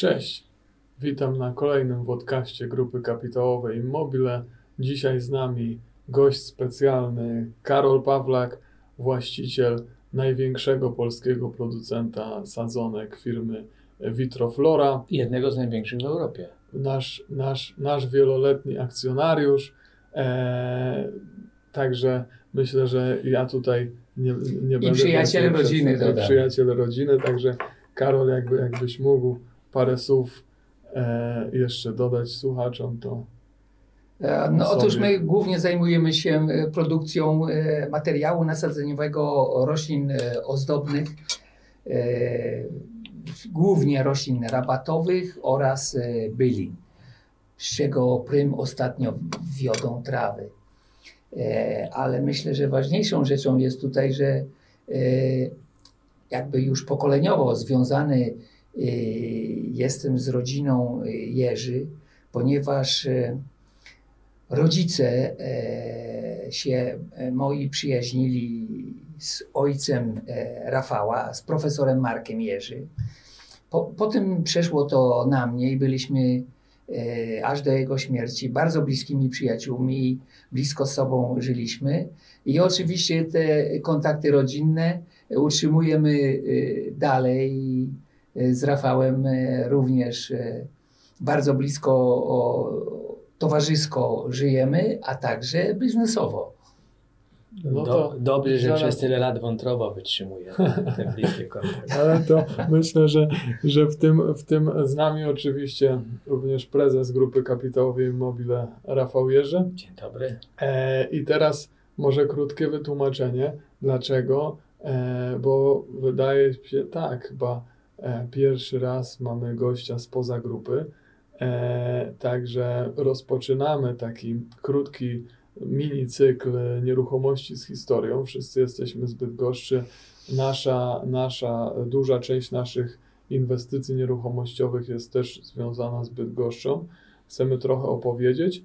Cześć, witam na kolejnym podcaście Grupy Kapitałowej Immobile. Dzisiaj z nami gość specjalny Karol Pawlak, właściciel największego polskiego producenta sadzonek firmy Vitroflora. Jednego z największych w Europie. Nasz, nasz, nasz wieloletni akcjonariusz. E, także myślę, że ja tutaj nie, nie będę... przyjaciel więcej rodziny dodam. Przyjaciel rodziny, także Karol, jakby, jakbyś mógł parę słów e, jeszcze dodać słuchaczom, to E, No, Sobie. otóż my głównie zajmujemy się e, produkcją e, materiału nasadzeniowego roślin ozdobnych, głównie roślin rabatowych oraz bylin, z czego prym ostatnio wiodą trawy. Ale myślę, że ważniejszą rzeczą jest tutaj, że jakby już pokoleniowo związany jestem z rodziną e, Jerzy, ponieważ e, rodzice się moi przyjaźnili z ojcem Rafała, z profesorem Markiem Jerzy. Po, potem przeszło to na mnie i byliśmy e, aż do jego śmierci bardzo bliskimi przyjaciółmi blisko z sobą żyliśmy. I oczywiście te kontakty rodzinne utrzymujemy e, dalej z Rafałem e, również e, bardzo blisko o, towarzysko żyjemy, a także biznesowo. No Do, dobrze, że zaraz- przez tyle lat wątroba wytrzymuje te bliskie kontakty. Ale to myślę, że, że w, tym, w tym z nami oczywiście również prezes Grupy Kapitałowej Immobile Rafał Jerzy. Dzień dobry. E, I teraz może krótkie wytłumaczenie, dlaczego, e, bo wydaje się tak, chyba pierwszy raz mamy gościa spoza grupy, e, także rozpoczynamy taki krótki mini cykl nieruchomości z historią. Wszyscy jesteśmy zbyt goszczy. Nasza, nasza duża część naszych inwestycji nieruchomościowych jest też związana z Bydgoszczą. Chcemy trochę opowiedzieć,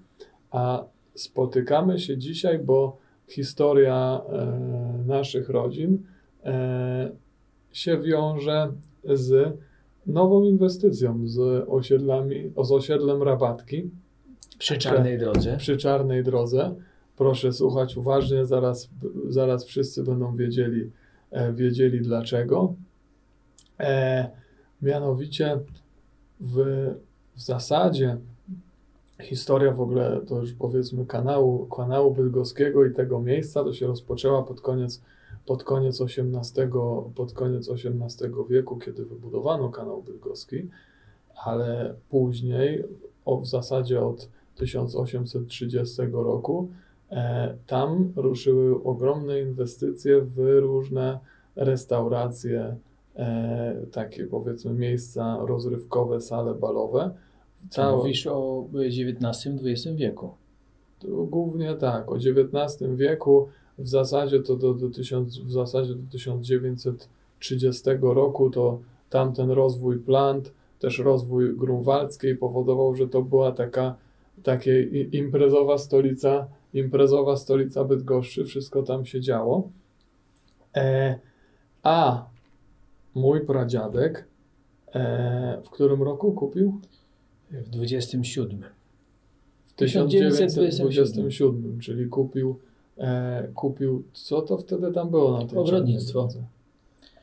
a spotykamy się dzisiaj, bo historia e, naszych rodzin e, się wiąże z nową inwestycją, z osiedlami, z osiedlem Rabatki Przy czarnej drodze. przy Czarnej Drodze. Proszę słuchać uważnie, zaraz, zaraz wszyscy będą wiedzieli, e, wiedzieli dlaczego. E, mianowicie w, w zasadzie historia w ogóle, to już powiedzmy kanału, kanału bydgoskiego i tego miejsca, to się rozpoczęła pod koniec, pod koniec XVIII, pod koniec XVIII wieku, kiedy wybudowano kanał bydgoski, ale później, o, w zasadzie od 1830 roku, e, tam ruszyły ogromne inwestycje w różne restauracje, e, takie powiedzmy miejsca rozrywkowe, sale balowe. Co mówisz o XIX-XX wieku. To Głównie tak, o XIX wieku, w zasadzie to do, do, tysiąc, w zasadzie do 1930 roku to tamten rozwój plant, też rozwój grunwaldzkiej powodował, że to była taka takie imprezowa stolica, imprezowa stolica Bydgoszczy, wszystko tam się działo. E, a mój pradziadek e, w którym roku kupił? W 27. W 1927, 1927, czyli kupił, e, kupił, co to wtedy tam było na tej Ogrodnictwo.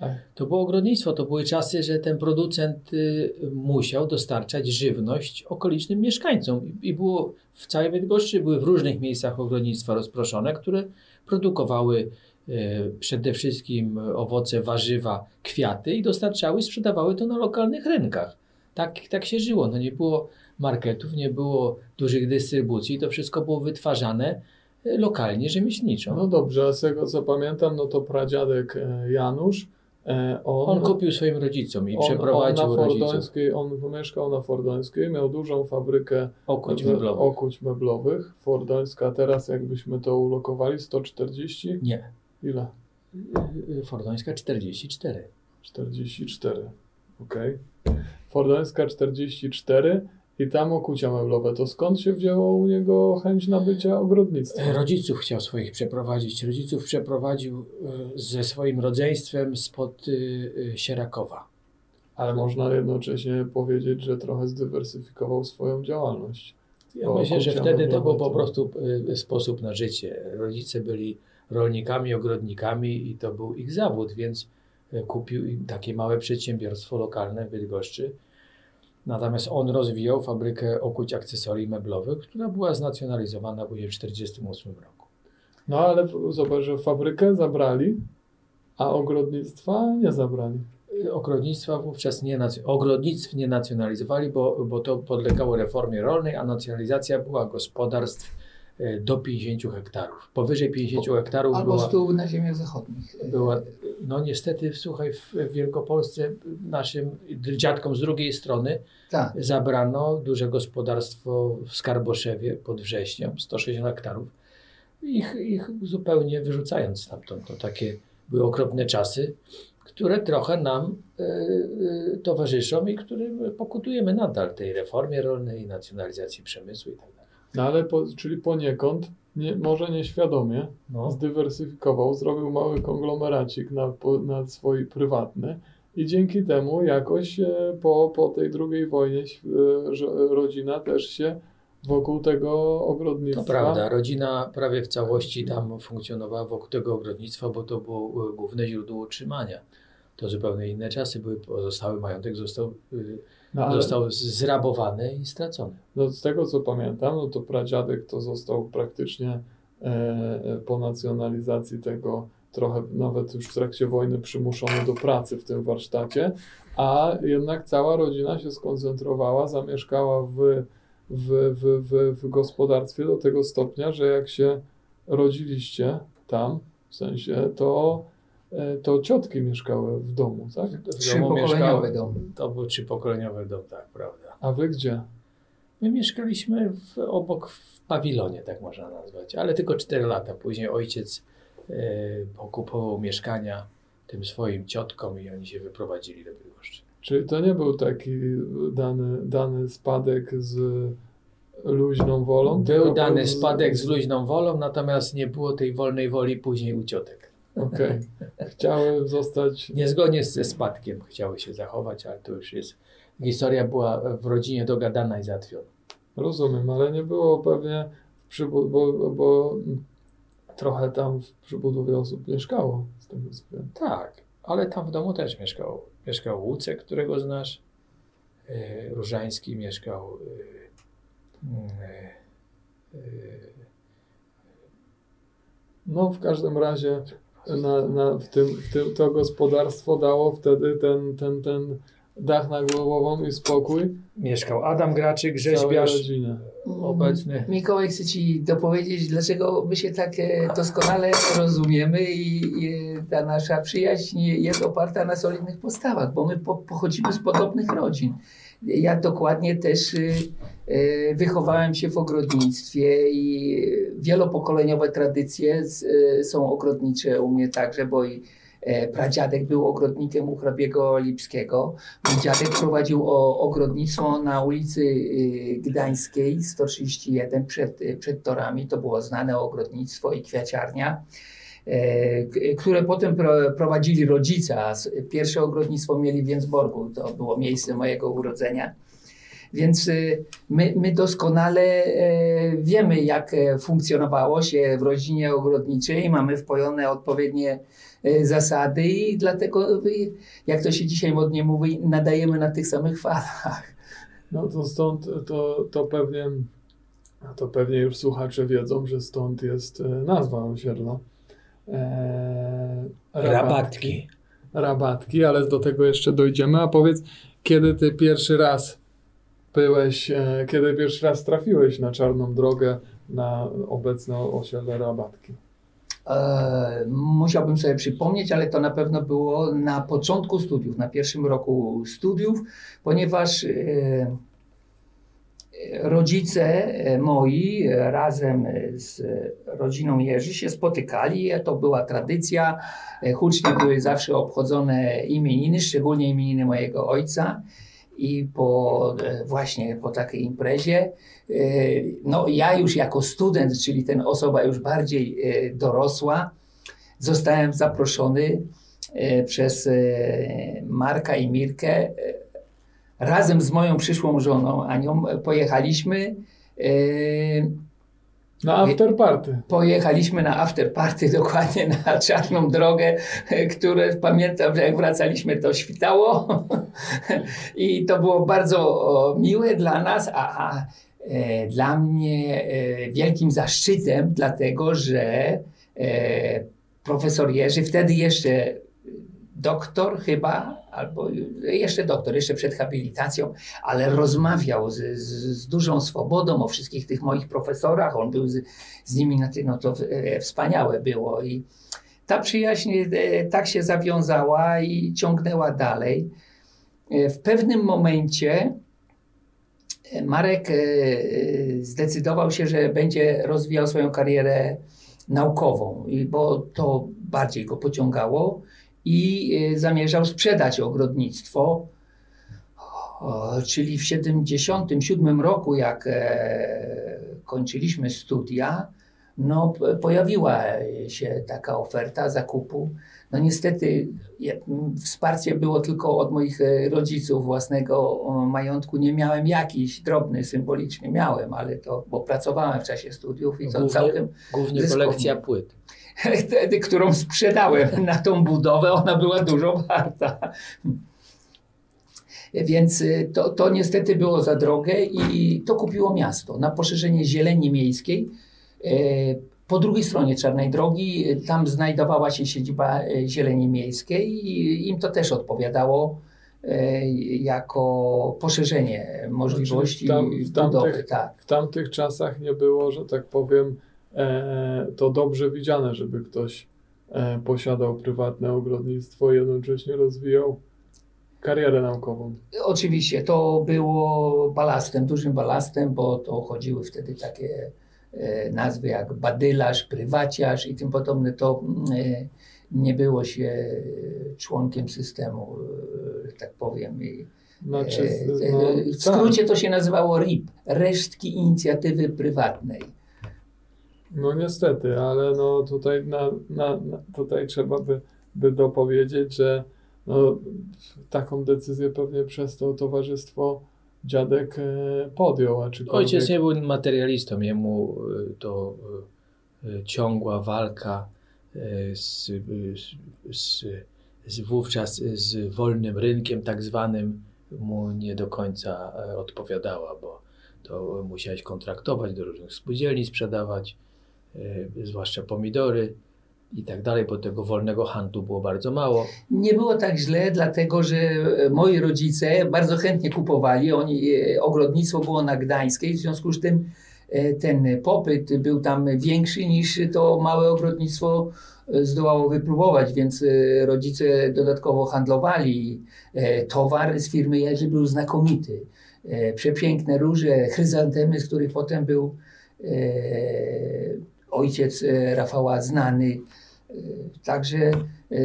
A, To było ogrodnictwo, to były czasy, że ten producent y, musiał dostarczać żywność okolicznym mieszkańcom. I- I było w całej Bydgoszczy, były w różnych miejscach ogrodnictwa rozproszone, które produkowały y, przede wszystkim owoce, warzywa, kwiaty i dostarczały, sprzedawały to na lokalnych rynkach. Tak, tak się żyło. No nie było marketów, nie było dużych dystrybucji, to wszystko było wytwarzane lokalnie, rzemieślniczo. No dobrze, a z tego co pamiętam, no to pradziadek e, Janusz, e, on, On kupił swoim rodzicom i on, przeprowadził on na rodziców. On mieszkał na Fordońskiej, miał dużą fabrykę Okuć w- meblowych. okuć meblowych. Fordońska teraz jakbyśmy to ulokowali, 140? Nie. Ile? Fordońska 44. 44, okej. Fordońska 44 i tam okucia meblowe. To skąd się wzięło u niego chęć nabycia ogrodnictwa? E, Rodziców chciał swoich przeprowadzić. Rodziców przeprowadził y, ze swoim rodzeństwem spod y, Sierakowa. Ale można jednocześnie powiedzieć, że trochę zdywersyfikował swoją działalność. Ja myślę, że wtedy to był po prostu sposób na życie. Rodzice byli rolnikami, ogrodnikami i to był ich zawód, więc kupił im takie małe przedsiębiorstwo lokalne w Bydgoszczy. Natomiast on rozwijał fabrykę okuć akcesorii meblowych, która była znacjonalizowana w 1948 roku. No ale zobacz, że fabrykę zabrali, a ogrodnictwa nie zabrali. Ogrodnictwa wówczas nie, ogrodnictw nie nacjonalizowali, bo, bo to podlegało reformie rolnej, a nacjonalizacja była gospodarstw do 50 hektarów. Powyżej 50 hektarów Albo była... stół na ziemiach zachodnich. była, no niestety, słuchaj, w Wielkopolsce naszym dziadkom z drugiej strony Tak. zabrano duże gospodarstwo w Skarboszewie pod Wrześnią, 160 hektarów, ich, ich zupełnie wyrzucając stamtąd. To takie były okropne czasy, które trochę nam e, e, towarzyszą i którym pokutujemy nadal, tej reformie rolnej, nacjonalizacji przemysłu i tak. No ale po, czyli poniekąd, nie, może nieświadomie, No. zdywersyfikował, zrobił mały konglomeracik na, na swój prywatny i dzięki temu jakoś e, po, po tej drugiej wojnie e, rodzina też się wokół tego ogrodnictwa. To prawda, rodzina prawie w całości tam funkcjonowała wokół tego ogrodnictwa, bo to było e, główne źródło utrzymania. To zupełnie inne czasy były, pozostały majątek został, y, No, ale, został zrabowany i stracony. no, z tego co pamiętam, no to pradziadek to został praktycznie e, e, po nacjonalizacji tego trochę nawet już w trakcie wojny przymuszony do pracy w tym warsztacie, a jednak cała rodzina się skoncentrowała, zamieszkała w, w, w, w, w gospodarstwie do tego stopnia, że jak się rodziliście tam, w sensie, to, to ciotki mieszkały w domu, tak? W Trzypokoleniowy dom. To był trzypokoleniowy dom, tak, prawda. A wy gdzie? My mieszkaliśmy w, obok w pawilonie, tak można nazwać, ale tylko 4 lata. Później ojciec e, okupował mieszkania tym swoim ciotkom i oni się wyprowadzili do Bydgoszczy. Czyli to nie był taki dany, dany spadek z luźną wolą? Był dany z- spadek z luźną wolą, natomiast nie było tej wolnej woli później u ciotek. Okej. Chciały zostać. Niezgodnie ze spadkiem chciały się zachować, ale to już jest. Historia była w rodzinie dogadana i załatwiona. Rozumiem, ale nie było pewnie w bo, bo trochę tam w przybudowie osób mieszkało z tego względu. Tak, ale tam w domu też mieszkał. Mieszkał Łucek, którego znasz. e, Różański mieszkał. e, e, No w każdym razie na, na, w, tym, w tym to gospodarstwo dało wtedy ten, ten, ten dach na głową i spokój Mieszkał Adam Graczyk, rzeźbiarz rodzinie. obecny. Mikołaj, chcę Ci dopowiedzieć, dlaczego my się tak e, doskonale rozumiemy i, i ta nasza przyjaźń jest oparta na solidnych postawach, bo my po, pochodzimy z podobnych rodzin. Ja dokładnie też e, wychowałem się w ogrodnictwie i wielopokoleniowe tradycje e, są ogrodnicze u mnie także, bo i e, pradziadek był ogrodnikiem u hrabiego Lipskiego. Mój dziadek prowadził ogrodnictwo na ulicy y, Gdańskiej 131 przed, y, przed torami. To było znane ogrodnictwo i kwiaciarnia, e, które potem pro, prowadzili rodzice. Pierwsze ogrodnictwo mieli w Więcborgu. To było miejsce mojego urodzenia. Więc y, my, my doskonale e, wiemy, jak e, funkcjonowało się w rodzinie ogrodniczej. Mamy wpojone odpowiednie e, zasady i dlatego, y, jak to się dzisiaj modnie mówi, nadajemy na tych samych falach. No to stąd to, to pewnie to pewnie już słuchacze wiedzą, że stąd jest nazwa osiedla. E, Rabatki. Rabatki, ale do tego jeszcze dojdziemy. A powiedz, kiedy ty pierwszy raz byłeś, e, kiedy pierwszy raz trafiłeś na czarną drogę na obecne osiedle Rabatki? E, musiałbym sobie przypomnieć, ale to na pewno było na początku studiów, na pierwszym roku studiów, ponieważ e, rodzice e, moi razem z rodziną Jerzy się spotykali. To była tradycja. E, Hucznie były zawsze obchodzone imieniny, szczególnie imieniny mojego ojca. I po e, właśnie po takiej imprezie, e, no ja już jako student, czyli ten osoba już bardziej e, dorosła, zostałem zaproszony przez Marka i Mirkę razem z moją przyszłą żoną Anią pojechaliśmy na afterparty. Pojechaliśmy na afterparty, dokładnie na czarną drogę, które pamiętam, że jak wracaliśmy, to świtało. I to było bardzo miłe dla nas, a, a e, dla mnie e, wielkim zaszczytem, dlatego że e, profesor Jerzy, wtedy jeszcze doktor chyba, albo jeszcze doktor, jeszcze przed habilitacją, ale rozmawiał z, z, z dużą swobodą o wszystkich tych moich profesorach. On był z, z nimi na tym, no to e, wspaniałe było. I ta przyjaźń e, tak się zawiązała i ciągnęła dalej. E, w pewnym momencie Marek zdecydował się, że będzie rozwijał swoją karierę naukową, bo to bardziej go pociągało i y, zamierzał sprzedać ogrodnictwo. Czyli w 1977 roku, jak e, kończyliśmy studia, no, pojawiła się taka oferta zakupu. No niestety wsparcie było tylko od moich e, rodziców własnego majątku. Nie miałem jakiś drobny, symbolicznie miałem, ale to, bo pracowałem w czasie studiów i to głównie, całkiem Głównie kolekcja płyt. wtedy, którą sprzedałem na tą budowę, ona była dużo warta. Więc y, to, to niestety było za drogę i to kupiło miasto na poszerzenie zieleni miejskiej. Y, po drugiej stronie Czarnej Drogi, y, tam znajdowała się siedziba zieleni miejskiej i im to też odpowiadało jako poszerzenie możliwości znaczy w, tam, w budowy. Tamtych, tak. W tamtych czasach nie było, że tak powiem, to dobrze widziane, żeby ktoś e, posiadał prywatne ogrodnictwo i jednocześnie rozwijał karierę naukową. Oczywiście, to było balastem, dużym balastem, bo to chodziły wtedy takie e, nazwy jak badylarz, prywaciarz i tym podobne. To nie było się członkiem systemu, tak powiem. Znaczy, no, w skrócie to się nazywało RIP, Resztki Inicjatywy Prywatnej. No niestety, ale no tutaj, na, na, na tutaj trzeba by, by dopowiedzieć, że no, taką decyzję pewnie przez to towarzystwo dziadek e, podjął. Aczkolwiek... Ojciec nie był materialistą, jemu e, to e, ciągła walka z, z, z wówczas z wolnym rynkiem tak zwanym mu nie do końca odpowiadała, bo to musiałeś kontraktować do różnych spółdzielni, sprzedawać zwłaszcza pomidory i tak dalej, bo tego wolnego handlu było bardzo mało. Nie było tak źle, dlatego że moi rodzice bardzo chętnie kupowali. Oni, e, ogrodnictwo było na Gdańskiej, w związku z tym e, ten popyt był tam większy niż to małe ogrodnictwo zdołało wypróbować, więc rodzice dodatkowo handlowali. Towar z firmy Jerzy był znakomity. Przepiękne róże, chryzantemy, z których potem był ojciec e, Rafała znany. E, także e,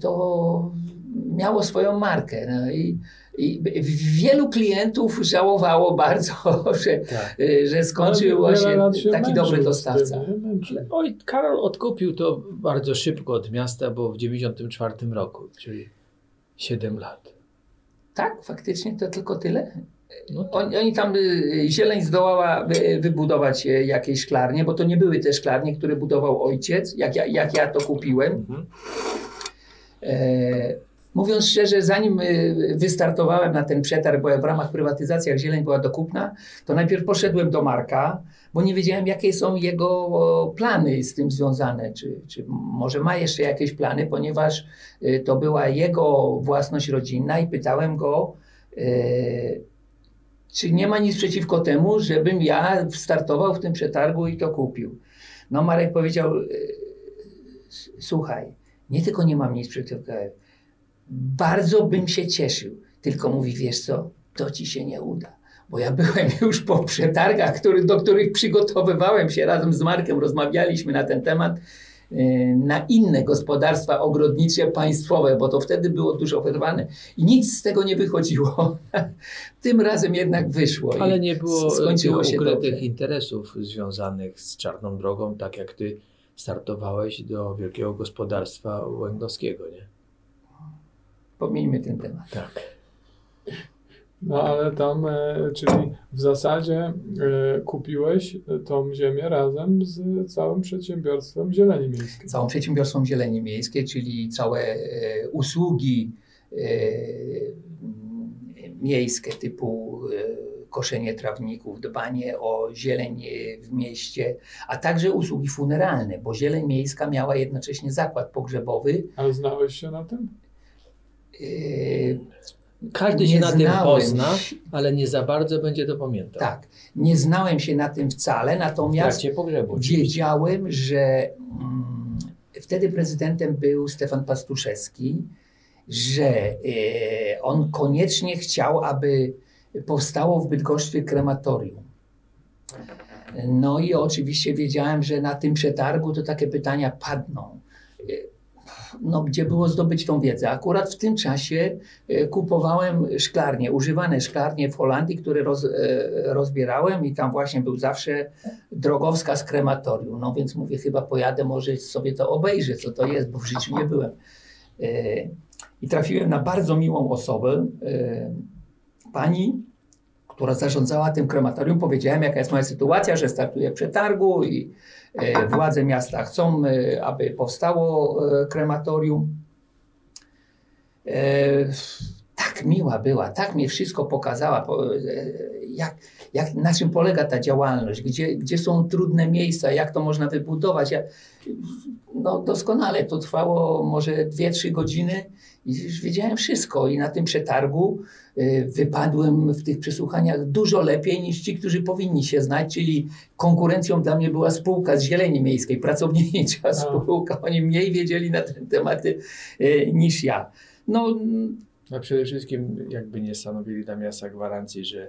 to miało swoją markę. No i, i wielu klientów żałowało bardzo, że, tak. że skończył właśnie taki dobry dostawca. Oj, Karol odkupił to bardzo szybko od miasta, bo w 1994 roku, czyli 7 lat. Tak, faktycznie to tylko tyle. No tak. oni, oni, tam y, zieleń zdołała wybudować e, jakieś szklarnie, bo to nie były te szklarnie, które budował ojciec, jak ja, jak ja to kupiłem. Mhm. E, mówiąc szczerze, zanim y, wystartowałem na ten przetarg, bo w ramach prywatyzacji, jak zieleń była dokupna, to najpierw poszedłem do Marka, bo nie wiedziałem, jakie są jego plany z tym związane, czy, czy może ma jeszcze jakieś plany, ponieważ y, to była jego własność rodzinna i pytałem go, czy nie ma nic przeciwko temu, żebym ja startował w tym przetargu i to kupił? No Marek powiedział, e, słuchaj, nie tylko nie mam nic przeciwko, bardzo bym się cieszył, tylko mówi, wiesz co, to ci się nie uda. Bo ja byłem już po przetargach, który, do których przygotowywałem się razem z Markiem, rozmawialiśmy na ten temat na inne gospodarstwa ogrodnicze państwowe, bo to wtedy było dużo wyrwane i nic z tego nie wychodziło. Tym razem jednak wyszło. Ale nie było skończyło się ukrytych dobrze. interesów związanych z Czarną Drogą, tak jak ty startowałeś do wielkiego gospodarstwa łęgowskiego, nie? pomijmy ten temat. Tak. No ale tam, e, czyli w zasadzie e, kupiłeś tą ziemię razem z całym przedsiębiorstwem Zieleni Miejskiej. Całą przedsiębiorstwem Zieleni Miejskiej, czyli całe e, usługi miejskie typu koszenie trawników, dbanie o zieleń w mieście, a także usługi funeralne, bo Zieleń Miejska miała jednocześnie zakład pogrzebowy. Ale znałeś się na tym? Każdy Nie się na tym pozna, ale nie za bardzo będzie to pamiętał. Tak, nie znałem się na tym wcale, natomiast pogrzebu. wiedziałem, że mm, wtedy prezydentem był Stefan Pastuszewski, że e, on koniecznie chciał, aby powstało w Bydgoszczy krematorium. No i oczywiście wiedziałem, że na tym przetargu to takie pytania padną. No, gdzie było zdobyć tą wiedzę? Akurat w tym czasie e, kupowałem szklarnie, używane szklarnie w Holandii, które roz, e, rozbierałem i tam właśnie był zawsze drogowska z krematorium. No więc mówię, chyba pojadę, może sobie to obejrzę, co to jest, bo w życiu nie byłem. E, I trafiłem na bardzo miłą osobę. Pani, która zarządzała tym krematorium, powiedziałem, jaka jest moja sytuacja, że startuję przetargu i władze miasta chcą, e, aby powstało e, krematorium. E, tak miła była, tak mnie wszystko pokazała, po- e, jak, jak, na czym polega ta działalność, gdzie, gdzie są trudne miejsca, jak to można wybudować. Ja, no doskonale, to trwało może 2-3 godziny i już wiedziałem wszystko i na tym przetargu y, wypadłem w tych przesłuchaniach dużo lepiej niż ci, którzy powinni się znać, czyli konkurencją dla mnie była spółka z Zieleni Miejskiej, pracownicza spółka. Oni mniej wiedzieli na te tematy y, niż ja. No, A przede wszystkim jakby nie stanowili dla miasta gwarancji, że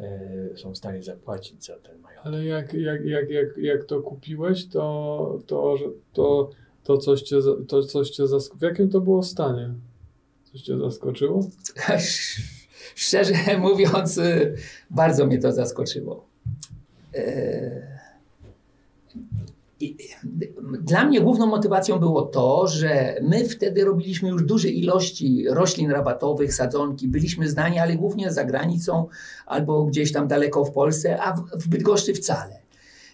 e, są w stanie zapłacić za ten majątek. Ale jak, jak, jak, jak, jak to kupiłeś, to, to, że- to, to coś cię, za- to coś cię zaskoczyło. W jakim to było stanie? Coś cię zaskoczyło? Szczerze mówiąc, y, bardzo mnie to zaskoczyło. E, Dla mnie główną motywacją było to, że my wtedy robiliśmy już duże ilości roślin rabatowych, sadzonki. Byliśmy znani, ale głównie za granicą albo gdzieś tam daleko w Polsce, a w Bydgoszczy wcale.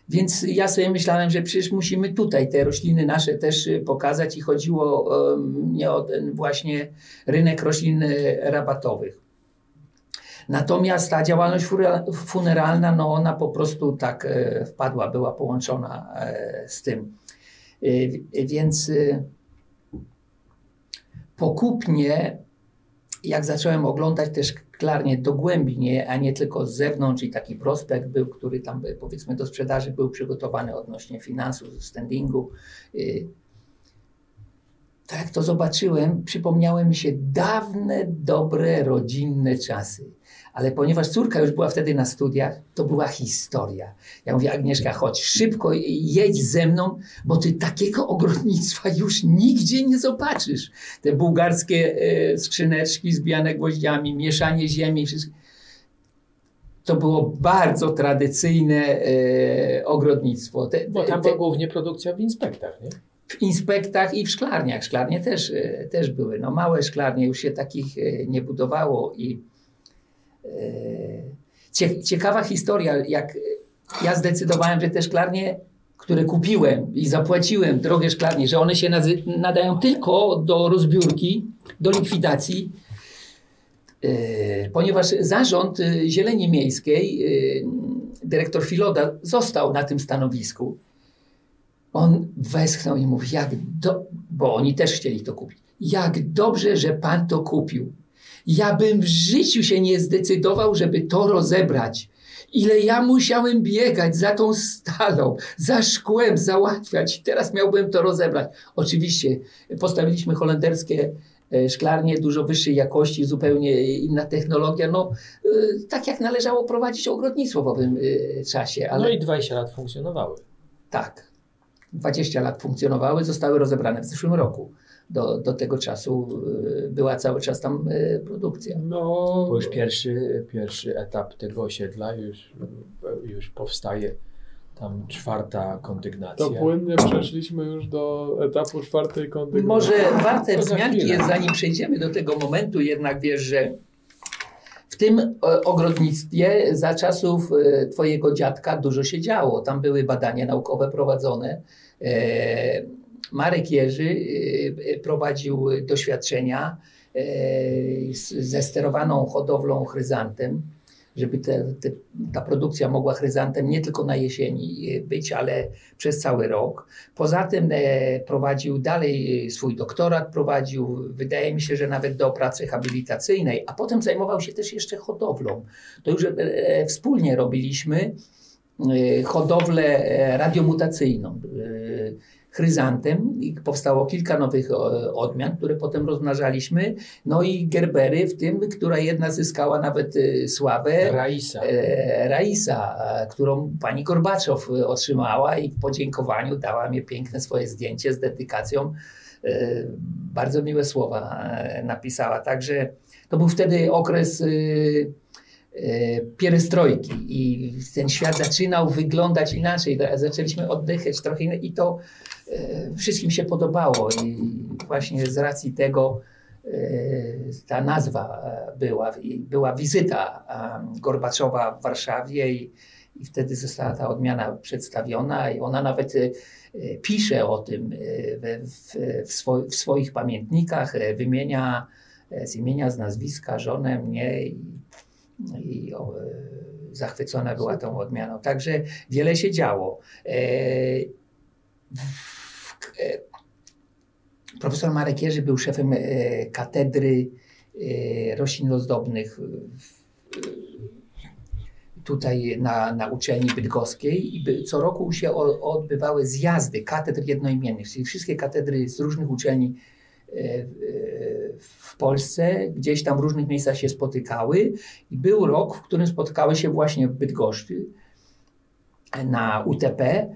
Więc ja sobie myślałem, że przecież musimy tutaj te rośliny nasze też y, pokazać i chodziło em, nie o ten właśnie rynek roślin y, rabatowych. Natomiast ta działalność funeralna, no ona po prostu tak e, wpadła, była połączona e, z tym. E, więc po kupnie, jak zacząłem oglądać też szklarnię dogłębnie, a nie tylko z zewnątrz i taki prospekt był, który tam e, powiedzmy do sprzedaży był przygotowany odnośnie finansów, standingu. e, tak jak to zobaczyłem, przypomniały mi się dawne, dobre, rodzinne czasy. Ale ponieważ córka już była wtedy na studiach, to była historia. Ja mówię, Agnieszka, chodź szybko i jedź ze mną, bo ty takiego ogrodnictwa już nigdzie nie zobaczysz. Te bułgarskie e, skrzyneczki zbijane gwoździami, mieszanie ziemi, wszystko. To było bardzo tradycyjne e, ogrodnictwo. Te, Bo tam te- była głównie produkcja w inspektach, nie? w inspektach i w szklarniach. Szklarnie też, e, też były. No, małe szklarnie już się takich e, nie budowało i ciekawa historia, jak ja zdecydowałem, że te szklarnie, które kupiłem i zapłaciłem, drogie szklarnie, że one się nadają tylko do rozbiórki, do likwidacji, e, ponieważ zarząd e, Zieleni Miejskiej, e, dyrektor Filoda został na tym stanowisku on westchnął i mówi, jak do... bo oni też chcieli to kupić. Jak dobrze, że pan to kupił. Ja bym w życiu się nie zdecydował, żeby to rozebrać. Ile ja musiałem biegać za tą stalą, za szkłem, załatwiać. Teraz miałbym to rozebrać. Oczywiście postawiliśmy holenderskie e, szklarnie dużo wyższej jakości, zupełnie inna technologia. No, e, tak jak należało prowadzić ogrodnictwo w owym e, czasie. Ale... No i 20 lat funkcjonowały. Tak. 20 lat funkcjonowały, zostały rozebrane w zeszłym roku. Do, do tego czasu y, była cały czas tam y, produkcja. No, Bo już pierwszy, pierwszy etap tego osiedla już, już powstaje tam czwarta kondygnacja. To płynnie przeszliśmy już do etapu czwartej kondygnacji. Może warte wzmianki jest, zanim przejdziemy do tego momentu, jednak wiesz, że w tym e, ogrodnictwie za czasów e, twojego dziadka dużo się działo. Tam były badania naukowe prowadzone. E, Marek Jerzy e, prowadził doświadczenia e, ze sterowaną hodowlą chryzantem, żeby te, te, ta produkcja mogła chryzantem nie tylko na jesieni e, być, ale przez cały rok. Poza tym e, prowadził dalej swój doktorat, prowadził, wydaje mi się, że nawet do pracy habilitacyjnej, a potem zajmował się też jeszcze hodowlą. To już wspólnie robiliśmy hodowlę radiomutacyjną. Chryzantem i powstało kilka nowych e, odmian, które potem rozmnażaliśmy. No i Gerbery, w tym, która jedna zyskała nawet e, sławę. Raisa. E, Raisa, którą pani Gorbaczow otrzymała i w podziękowaniu dała mi piękne swoje zdjęcie z dedykacją. Bardzo miłe słowa napisała. Także to był wtedy okres pierestrojki i ten świat zaczynał wyglądać inaczej. Zaczęliśmy oddychać trochę inny- i to e, wszystkim się podobało i właśnie z racji tego e, ta nazwa była, była wizyta Gorbaczowa w Warszawie i, i wtedy została ta odmiana przedstawiona i ona nawet pisze o tym w, w, swo, w swoich pamiętnikach, wymienia z imienia, z nazwiska żonę mnie i, i o, e, zachwycona była tą odmianą. Także wiele się działo. E, w, e, profesor Marek Jerzy był szefem e, katedry e, roślin ozdobnych tutaj na, na uczelni bydgoskiej i by, co roku się o, odbywały zjazdy katedr jednoimiennych, czyli wszystkie katedry z różnych uczelni w Polsce, gdzieś tam w różnych miejscach się spotykały i był rok, w którym spotkały się właśnie w Bydgoszczy na UTP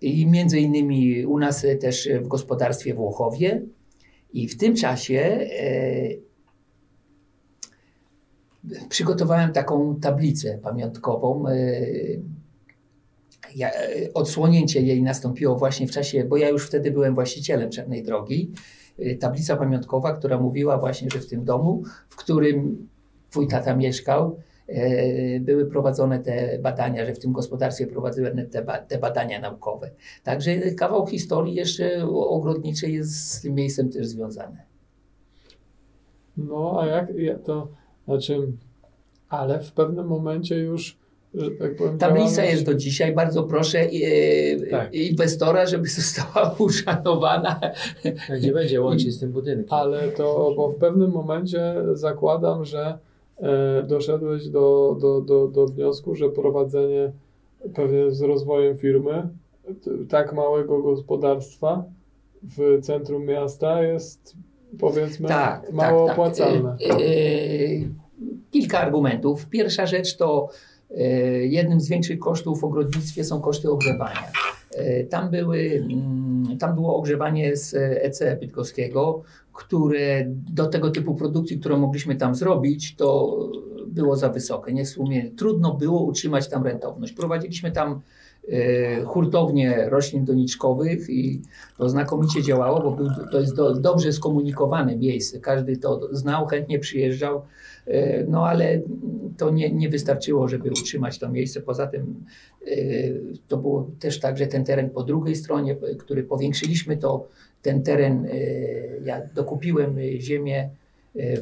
i między innymi u nas też w gospodarstwie w Łochowie i w tym czasie e, przygotowałem taką tablicę pamiątkową. e, Ja, e, odsłonięcie jej nastąpiło właśnie w czasie, bo ja już wtedy byłem właścicielem Czarnej Drogi. E, Tablica pamiątkowa, która mówiła właśnie, że w tym domu, w którym twój tata mieszkał, e, były prowadzone te badania, że w tym gospodarstwie prowadzone te, ba- te badania naukowe. Także kawał historii jeszcze ogrodniczej jest z tym miejscem też związany. No, a jak ja to, znaczy, ale w pewnym momencie już, tak powiem, Tablica działalność- jest do dzisiaj. Bardzo proszę e, Tak. inwestora, żeby została uszanowana. Gdzie będzie łączyć z tym budynkiem. Ale to, bo w pewnym momencie zakładam, że e, doszedłeś do, do, do, do wniosku, że prowadzenie pewnie z rozwojem firmy t, tak małego gospodarstwa w centrum miasta jest powiedzmy Tak, mało tak, tak. opłacalne. E, e, kilka argumentów. Pierwsza rzecz to jednym z większych kosztów w ogrodnictwie są koszty ogrzewania. E, Tam, były, mm, tam było ogrzewanie z EC Bydgoskiego, które do tego typu produkcji, którą mogliśmy tam zrobić, to było za wysokie. Nie w sumie trudno było utrzymać tam rentowność. Prowadziliśmy tam e, hurtownię roślin doniczkowych i to znakomicie działało, bo był, to jest do, dobrze skomunikowane miejsce. Każdy to znał, chętnie przyjeżdżał, e, no ale to nie, nie wystarczyło, żeby utrzymać to miejsce. Poza tym e, to było też tak, że ten teren po drugiej stronie, który powiększyliśmy, to ten teren, ja dokupiłem ziemię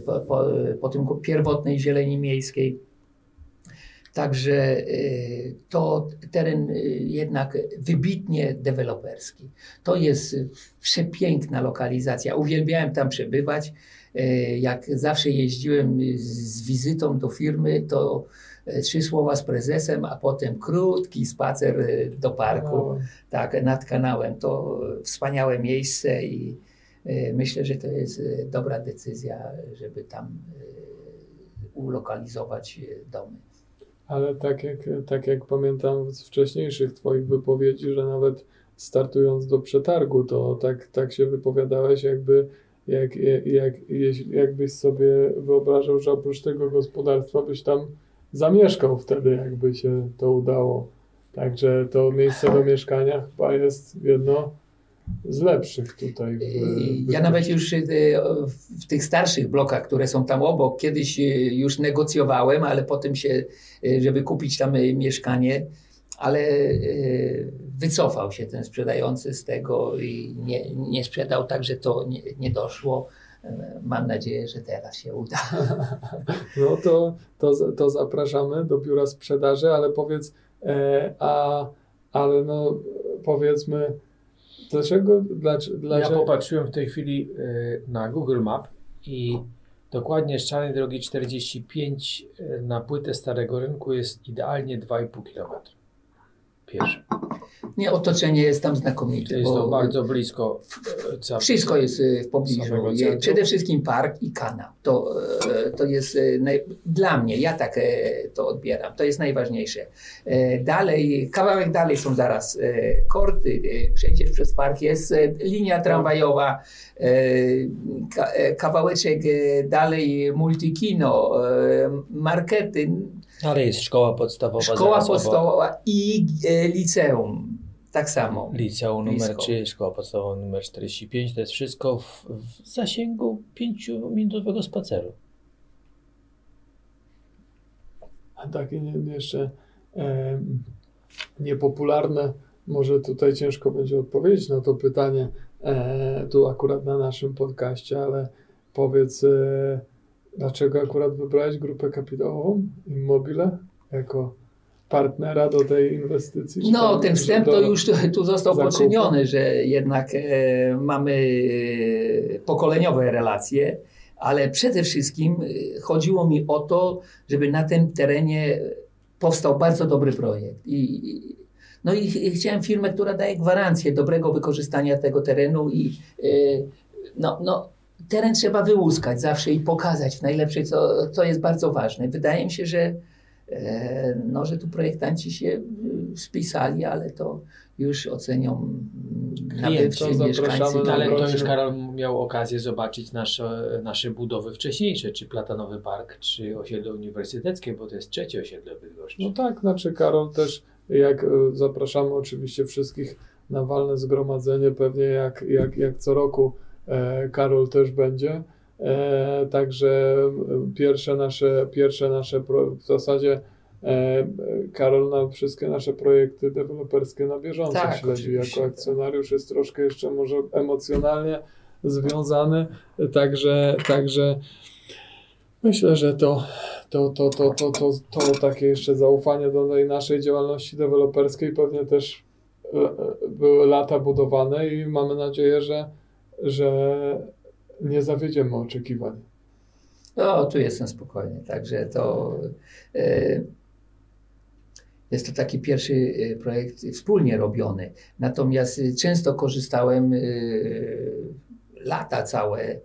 po, po, po tym pierwotnej zieleni miejskiej. Także y, to teren y, jednak wybitnie deweloperski. To jest y, przepiękna lokalizacja. Uwielbiałem tam przebywać. Jak zawsze jeździłem z wizytą do firmy, to trzy słowa z prezesem, a potem krótki spacer do parku, No, tak, nad kanałem. To wspaniałe miejsce i myślę, że to jest dobra decyzja, żeby tam ulokalizować domy. Ale tak jak, tak jak pamiętam z wcześniejszych Twoich wypowiedzi, że nawet startując do przetargu, to tak, tak się wypowiadałeś, jakby jak, jak, jakbyś sobie wyobrażał, że oprócz tego gospodarstwa byś tam zamieszkał wtedy, jakby się to udało. Także to miejsce do mieszkania chyba jest jedno z lepszych tutaj. W, Ja nawet już y, w tych starszych blokach, które są tam obok, kiedyś y, już negocjowałem, ale potem się, y, żeby kupić tam mieszkanie, ale wycofał się ten sprzedający z tego i nie, nie sprzedał, także to nie, nie doszło. Mam nadzieję, że teraz się uda. No to, to, to zapraszamy do biura sprzedaży, ale powiedz, e, a, ale no powiedzmy, dlaczego, dlaczego, Ja dlaczego popatrzyłem w tej chwili y, na Google Map i dokładnie z Czarnej Drogi 45 y, na płytę Starego Rynku jest idealnie 2,5 km. Pierwsze. Nie, otoczenie jest tam znakomite. Jest to bardzo blisko. ca- Wszystko jest y, w pobliżu. Przede wszystkim park i kanał. To, e, to jest e, naj... dla mnie, ja tak e, to odbieram. To jest najważniejsze. E, Dalej, kawałek dalej są zaraz e, korty. e, Przejdziesz przez park, jest e, linia tramwajowa. e, ka- e, Kawałeczek e, dalej multikino, e, markety, Ale jest szkoła podstawowa. szkoła podstawowa i e, liceum. Tak samo. Liceum numer Blisko. 3, szkoła podstawowa numer 45. To jest wszystko w, w zasięgu 5-minutowego spaceru. A takie jeszcze e, niepopularne, może tutaj ciężko będzie odpowiedzieć na to pytanie e, tu akurat na naszym podcaście, ale powiedz, e, dlaczego akurat wybrałeś grupę kapitałową Immobile jako partnera do tej inwestycji? No, ten wstęp to już tu, tu został zakupu? poczyniony, że jednak e, mamy e, pokoleniowe relacje, ale przede wszystkim e, chodziło mi o to, żeby na tym terenie powstał bardzo dobry projekt. I, i- no i, i chciałem firmę, która daje gwarancję dobrego wykorzystania tego terenu i e, no, no, teren trzeba wyłuskać zawsze i pokazać w najlepszej, co, co jest bardzo ważne. Wydaje mi się, że No, że tu projektanci się y, spisali, ale to już ocenią mm, nabywcy, mieszkańcy. Ale to już Karol miał okazję zobaczyć nasze, nasze budowy wcześniejsze, czy Platanowy Park, czy osiedle uniwersyteckie, bo to jest trzecie osiedle Bydgoszczy. No tak, znaczy Karol też, jak e, zapraszamy oczywiście wszystkich na walne zgromadzenie, pewnie jak, jak, jak co roku e, Karol też będzie. E, także e, pierwsze nasze, pierwsze nasze w zasadzie e, Karol na wszystkie nasze projekty deweloperskie na bieżąco Tak, śledzi. oczywiście, Jako akcjonariusz jest troszkę jeszcze może emocjonalnie związany, także, także myślę, że to, to, to, to, to, to, to takie jeszcze zaufanie do tej naszej działalności deweloperskiej pewnie też były lata budowane i mamy nadzieję, że, że nie zawiedziemy oczekiwań. No, tu jestem spokojny, także to e, jest to taki pierwszy e, projekt wspólnie robiony. Natomiast e, często korzystałem lata całe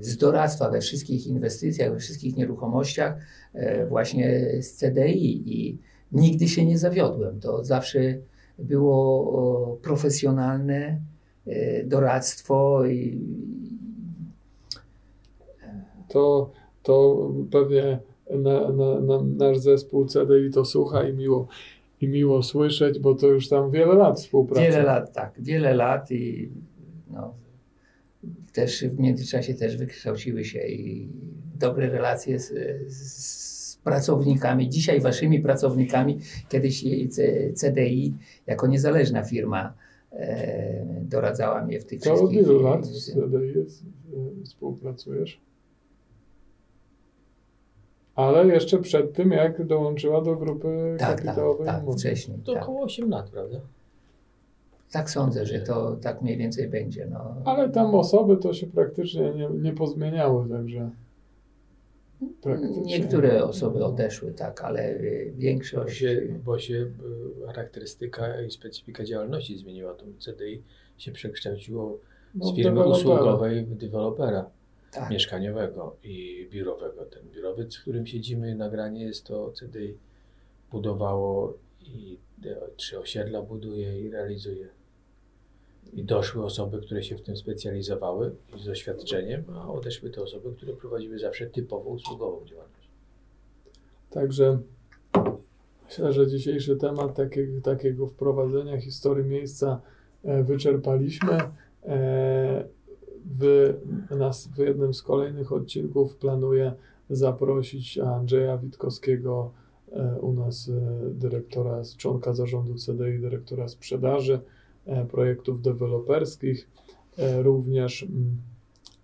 z doradztwa we wszystkich inwestycjach, we wszystkich nieruchomościach właśnie z CDI i nigdy się nie zawiodłem. To zawsze było profesjonalne doradztwo i To, to pewnie na, na, na, nasz zespół CDI to słucha i miło, i miło słyszeć, bo to już tam wiele lat współpracy. Wiele lat, tak, wiele lat i no, też w międzyczasie też wykształciły się i dobre relacje z, z pracownikami, dzisiaj waszymi pracownikami, kiedyś CDI jako niezależna firma e, doradzała mnie w tych To od wszystkich... ilu lat z CDI e, współpracujesz? Ale jeszcze przed tym, jak dołączyła do grupy Tak, tak, kapitałowej. tak, Immobile. wcześniej. To Tak. około 8 lat, prawda? tak sądzę, że to tak mniej więcej będzie. No. Ale tam osoby to się praktycznie nie, nie pozmieniały, także. Niektóre osoby odeszły, tak, ale y, Bo większość... się, bo się y, charakterystyka i specyfika działalności zmieniła. To CDI się przekształciło no, z firmy usługowej w dewelopera tak. mieszkaniowego i biurowego. Ten biurowy, w którym siedzimy, nagranie jest to CDI budowało i te trzy osiedla buduje i realizuje. I doszły osoby, które się w tym specjalizowały i z doświadczeniem, a odeszły te osoby, które prowadziły zawsze typowo usługową działalność. Także Myślę, że dzisiejszy temat takiego, takiego wprowadzenia historii miejsca e, wyczerpaliśmy. E, w, nas, w jednym z kolejnych odcinków planuję zaprosić Andrzeja Witkowskiego, e, u nas dyrektora, członka zarządu CDI, dyrektora sprzedaży projektów deweloperskich. Również, mm,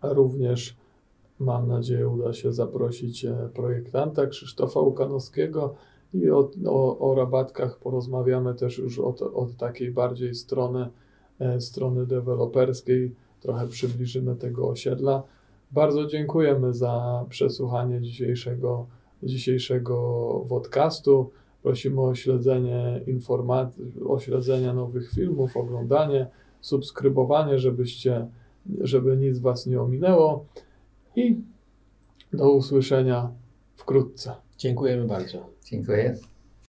również mam nadzieję uda się zaprosić projektanta Krzysztofa Łukanowskiego, i o, o, o rabatkach porozmawiamy też już od, od takiej bardziej strony, e, strony deweloperskiej, trochę przybliżymy tego osiedla. Bardzo dziękujemy za przesłuchanie dzisiejszego, dzisiejszego podcastu. Prosimy o śledzenie informacji, o śledzenie nowych filmów, oglądanie, subskrybowanie, żebyście, żeby nic Was nie ominęło i do usłyszenia wkrótce. Dziękujemy bardzo. Dziękuję.